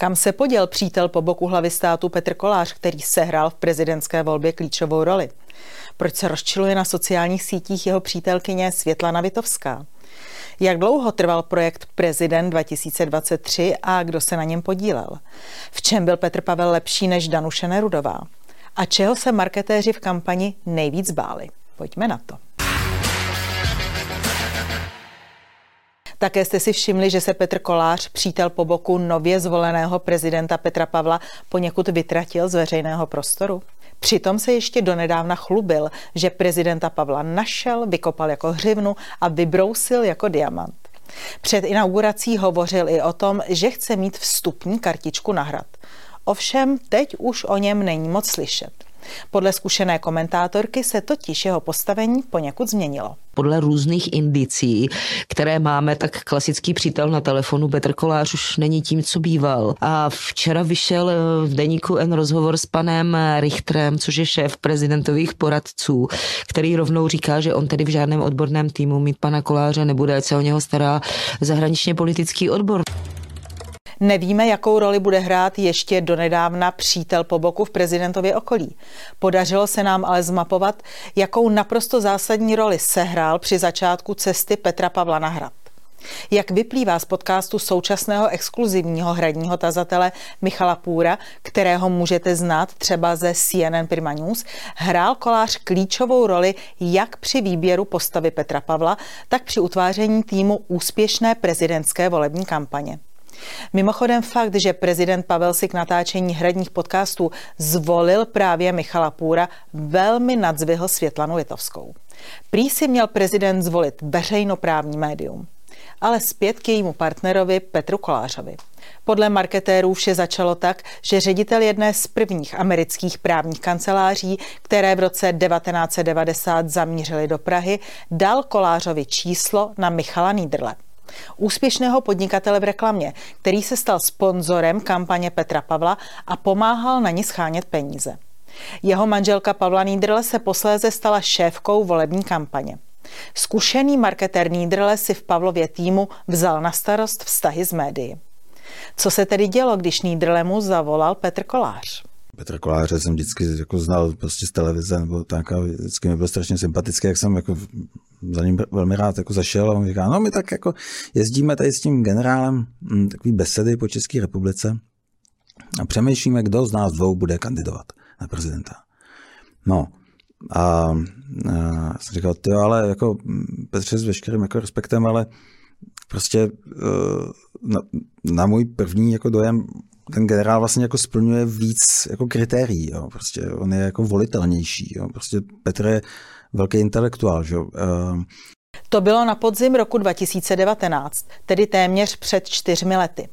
Kam se poděl přítel po boku hlavy státu Petr Kolář, který sehrál v prezidentské volbě klíčovou roli? Proč se rozčiluje na sociálních sítích jeho přítelkyně Světlana Vitovská? Jak dlouho trval projekt Prezident 2023 a kdo se na něm podílel? V čem byl Petr Pavel lepší než Danuše Nerudová? A čeho se marketéři v kampani nejvíc báli? Pojďme na to. Také jste si všimli, že se Petr Kolář, přítel po boku nově zvoleného prezidenta Petra Pavla, poněkud vytratil z veřejného prostoru? Přitom se ještě donedávna chlubil, že prezidenta Pavla našel, vykopal jako hřivnu a vybrousil jako diamant. Před inaugurací hovořil i o tom, že chce mít vstupní kartičku na hrad. Ovšem teď už o něm není moc slyšet. Podle zkušené komentátorky se totiž jeho postavení poněkud změnilo. Podle různých indicí, které máme, tak klasický přítel na telefonu Petr Kolář už není tím, co býval. A včera vyšel eh, v deníku N rozhovor s panem Richtrem, což je šéf prezidentových poradců, který rovnou říká, že on tedy v žádném odborném týmu mít pana Koláře nebude, ať se o něho stará zahraničně politický odbor. Nevíme, jakou roli bude hrát ještě donedávna přítel po boku v prezidentově okolí. Podařilo se nám ale zmapovat, jakou naprosto zásadní roli sehrál při začátku cesty Petra Pavla na hrad. Jak vyplývá z podcastu současného exkluzivního hradního tazatele Michala Půra, kterého můžete znát třeba ze CNN Prima News, hrál kolář klíčovou roli jak při výběru postavy Petra Pavla, tak při utváření týmu úspěšné prezidentské volební kampaně. Mimochodem fakt, že prezident Pavel si k natáčení hradních podcastů zvolil právě Michala Půra, velmi nadzvihl Světlanu Litovskou. Prý si měl prezident zvolit veřejnoprávní médium. Ale zpět k jejímu partnerovi Petru Kolářovi. Podle marketérů vše začalo tak, že ředitel jedné z prvních amerických právních kanceláří, které v roce 1990 zamířily do Prahy, dal Kolářovi číslo na Michala Nídrle úspěšného podnikatele v reklamě, který se stal sponzorem kampaně Petra Pavla a pomáhal na ní schánět peníze. Jeho manželka Pavla Nídrle se posléze stala šéfkou volební kampaně. Zkušený marketér Nídrle si v Pavlově týmu vzal na starost vztahy s médií. Co se tedy dělo, když Nídrlemu zavolal Petr Kolář? Petra Koláře jsem vždycky jako znal prostě z televize, nebo tak a vždycky mi byl strašně sympatický, jak jsem jako za ním velmi rád jako zašel a on říká, no my tak jako jezdíme tady s tím generálem hm, takový besedy po České republice a přemýšlíme, kdo z nás dvou bude kandidovat na prezidenta. No, a, a jsem říkal, ty ale jako Petře s veškerým jako respektem, ale prostě eh, na, na můj první jako dojem ten generál vlastně jako splňuje víc jako kritérií. Jo. Prostě on je jako volitelnější. Jo. Prostě Petr je velký intelektuál. Že? Uh, to bylo na podzim roku 2019, tedy téměř před čtyřmi lety.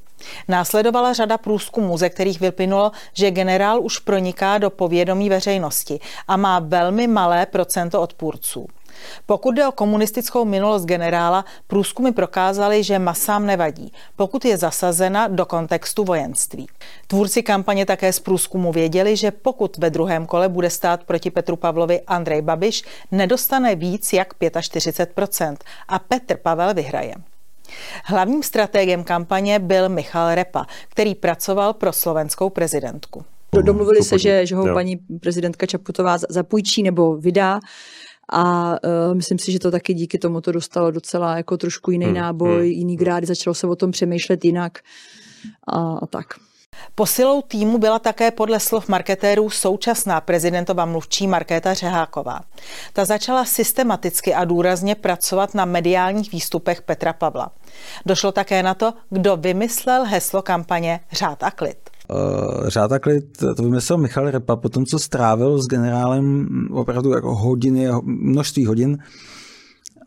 Následovala řada průzkumů, ze kterých vyplynulo, že generál už proniká do povědomí veřejnosti a má velmi malé procento odpůrců. Pokud jde o komunistickou minulost generála, průzkumy prokázaly, že masám nevadí, pokud je zasazena do kontextu vojenství. Tvůrci kampaně také z průzkumu věděli, že pokud ve druhém kole bude stát proti Petru Pavlovi Andrej Babiš, nedostane víc jak 45% a Petr Pavel vyhraje. Hlavním strategem kampaně byl Michal Repa, který pracoval pro slovenskou prezidentku. Domluvili se, že, že ho paní prezidentka Čaputová zapůjčí nebo vydá a uh, myslím si, že to taky díky tomu to dostalo docela jako trošku jiný hmm, náboj, hmm. jiný grády, začalo se o tom přemýšlet jinak a, a tak. Posilou týmu byla také podle slov marketérů současná prezidentova mluvčí Markéta Řeháková. Ta začala systematicky a důrazně pracovat na mediálních výstupech Petra Pavla. Došlo také na to, kdo vymyslel heslo kampaně Řád a klid. Uh, řád a klid, to vymyslel Michal Repa, po tom, co strávil s generálem opravdu jako hodiny, množství hodin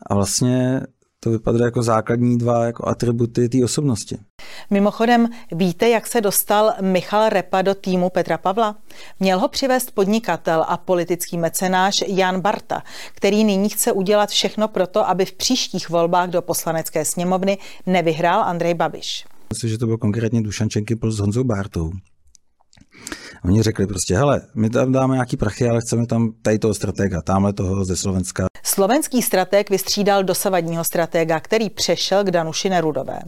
a vlastně to vypadá jako základní dva jako atributy té osobnosti. Mimochodem, víte, jak se dostal Michal Repa do týmu Petra Pavla? Měl ho přivést podnikatel a politický mecenáš Jan Barta, který nyní chce udělat všechno proto, aby v příštích volbách do poslanecké sněmovny nevyhrál Andrej Babiš. Myslím, že to byl konkrétně Dušan Čenkypl s Honzou Bartou. Oni řekli prostě, hele, my tam dáme nějaký prachy, ale chceme tam tady toho stratega, tamhle toho ze Slovenska. Slovenský strateg vystřídal dosavadního stratega, který přešel k Danuši Nerudové.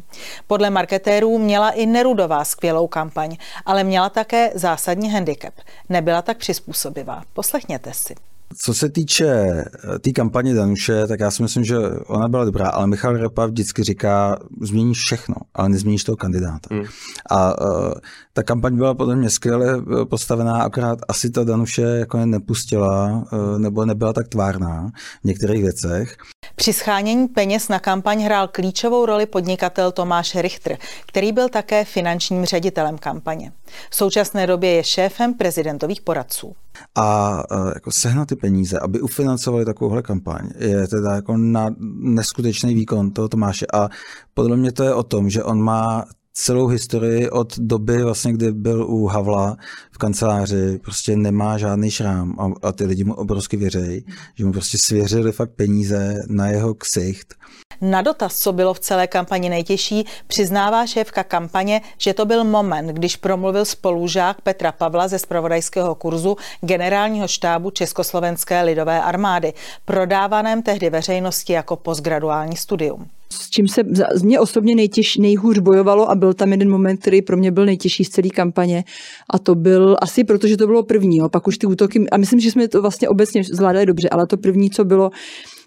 Podle marketérů měla i Nerudová skvělou kampaň, ale měla také zásadní handicap. Nebyla tak přizpůsobivá. Poslechněte si. Co se týče té tý kampaně Danuše, tak já si myslím, že ona byla dobrá, ale Michal Repa vždycky říká, změníš všechno, ale nezměníš toho kandidáta. Mm. A uh, ta kampaň byla podle mě skvěle postavená, akorát asi ta Danuše jako nepustila, uh, nebo nebyla tak tvárná v některých věcech. Při schánění peněz na kampaň hrál klíčovou roli podnikatel Tomáš Richter, který byl také finančním ředitelem kampaně. V současné době je šéfem prezidentových poradců. A jako sehnat ty peníze, aby ufinancovali takovouhle kampaň, je teda jako na neskutečný výkon toho Tomáše. A podle mě to je o tom, že on má celou historii od doby, vlastně, kdy byl u Havla v kanceláři, prostě nemá žádný šrám a, a ty lidi mu obrovsky věřejí, že mu prostě svěřili fakt peníze na jeho ksicht. Na dotaz, co bylo v celé kampani nejtěžší, přiznává šéfka kampaně, že to byl moment, když promluvil spolužák Petra Pavla ze spravodajského kurzu generálního štábu Československé lidové armády, prodávaném tehdy veřejnosti jako postgraduální studium s čím se z mě osobně nejtěž, nejhůř bojovalo a byl tam jeden moment, který pro mě byl nejtěžší z celé kampaně a to byl asi protože to bylo první, jo, pak už ty útoky, a myslím, že jsme to vlastně obecně zvládali dobře, ale to první, co bylo,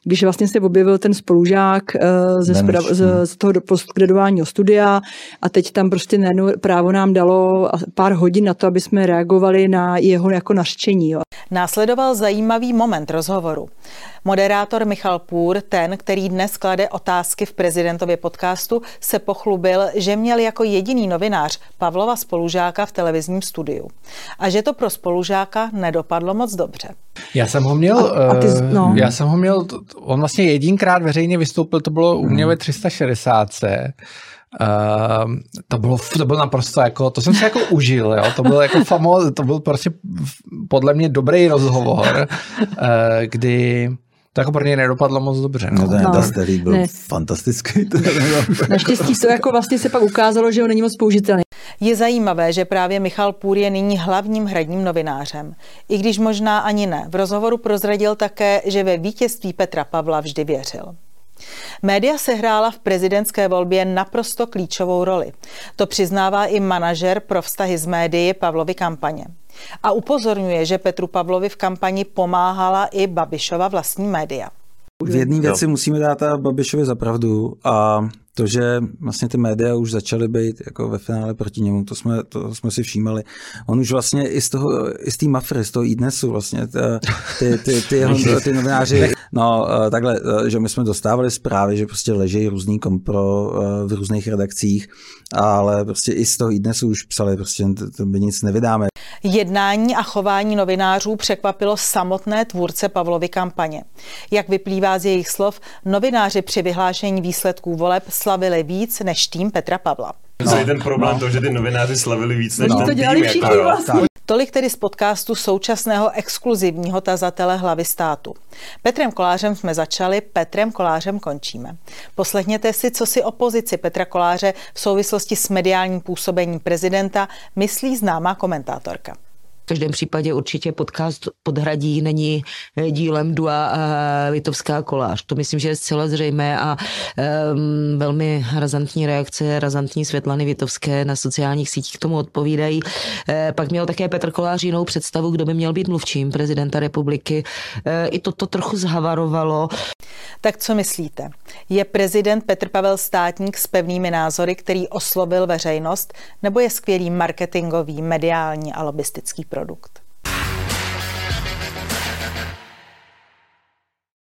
když vlastně se objevil ten spolužák uh, ze, sprav, z, z toho postgraduálního studia a teď tam prostě najednou právo nám dalo pár hodin na to, aby jsme reagovali na jeho jako nařčení. Jo. Následoval zajímavý moment rozhovoru. Moderátor Michal Půr, ten, který dnes klade otázky v prezidentově podcastu, se pochlubil, že měl jako jediný novinář Pavlova spolužáka v televizním studiu. A že to pro spolužáka nedopadlo moc dobře. Já jsem ho měl, a, a ty, eh, no. já jsem ho měl, on vlastně jedinkrát veřejně vystoupil, to bylo u mě ve 360. Uh, to bylo, to bylo naprosto jako, to jsem si jako užil, jo, to byl jako famo, to byl prostě podle mě dobrý rozhovor, uh, kdy to jako pro něj nedopadlo moc dobře. No, no ten no, Dastelík byl ne. fantastický. Naštěstí to jako vlastně se pak ukázalo, že on není moc použitelný. Je zajímavé, že právě Michal Půr je nyní hlavním hradním novinářem. I když možná ani ne. V rozhovoru prozradil také, že ve vítězství Petra Pavla vždy věřil. Média sehrála v prezidentské volbě naprosto klíčovou roli. To přiznává i manažer pro vztahy s médií Pavlovy kampaně. A upozorňuje, že Petru Pavlovi v kampani pomáhala i Babišova vlastní média. V jedné věci musíme dát a Babišovi za pravdu a to, že vlastně ty média už začaly být jako ve finále proti němu, to jsme, to jsme si všímali. On už vlastně i z toho, i z té mafry, z toho e vlastně, ty, ty, ty, jeho, ty novináři, no takhle, že my jsme dostávali zprávy, že prostě leží různý kompro v různých redakcích, ale prostě i z toho e už psali, prostě to my nic nevydáme. Jednání a chování novinářů překvapilo samotné tvůrce Pavlovy kampaně. Jak vyplývá z jejich slov, novináři při vyhlášení výsledků voleb slavili víc než tým Petra Pavla. No, jeden problém no. to, že ty novináři slavili víc než no. ten to dělali tým. Jako, vlastně. Tolik tedy z podcastu současného exkluzivního tazatele hlavy státu. Petrem Kolářem jsme začali, Petrem Kolářem končíme. Poslechněte si, co si opozici Petra Koláře v souvislosti s mediálním působením prezidenta myslí známá komentátorka. V každém případě určitě podcast Podhradí není eh, dílem Dua a Litovská kolář. To myslím, že je zcela zřejmé a um, velmi razantní reakce, razantní Světlany Vitovské na sociálních sítích k tomu odpovídají. E, pak měl také Petr Kolář jinou představu, kdo by měl být mluvčím prezidenta republiky. E, I to, to trochu zhavarovalo. Tak co myslíte? Je prezident Petr Pavel Státník s pevnými názory, který oslovil veřejnost, nebo je skvělý marketingový, mediální a lobistický produkt?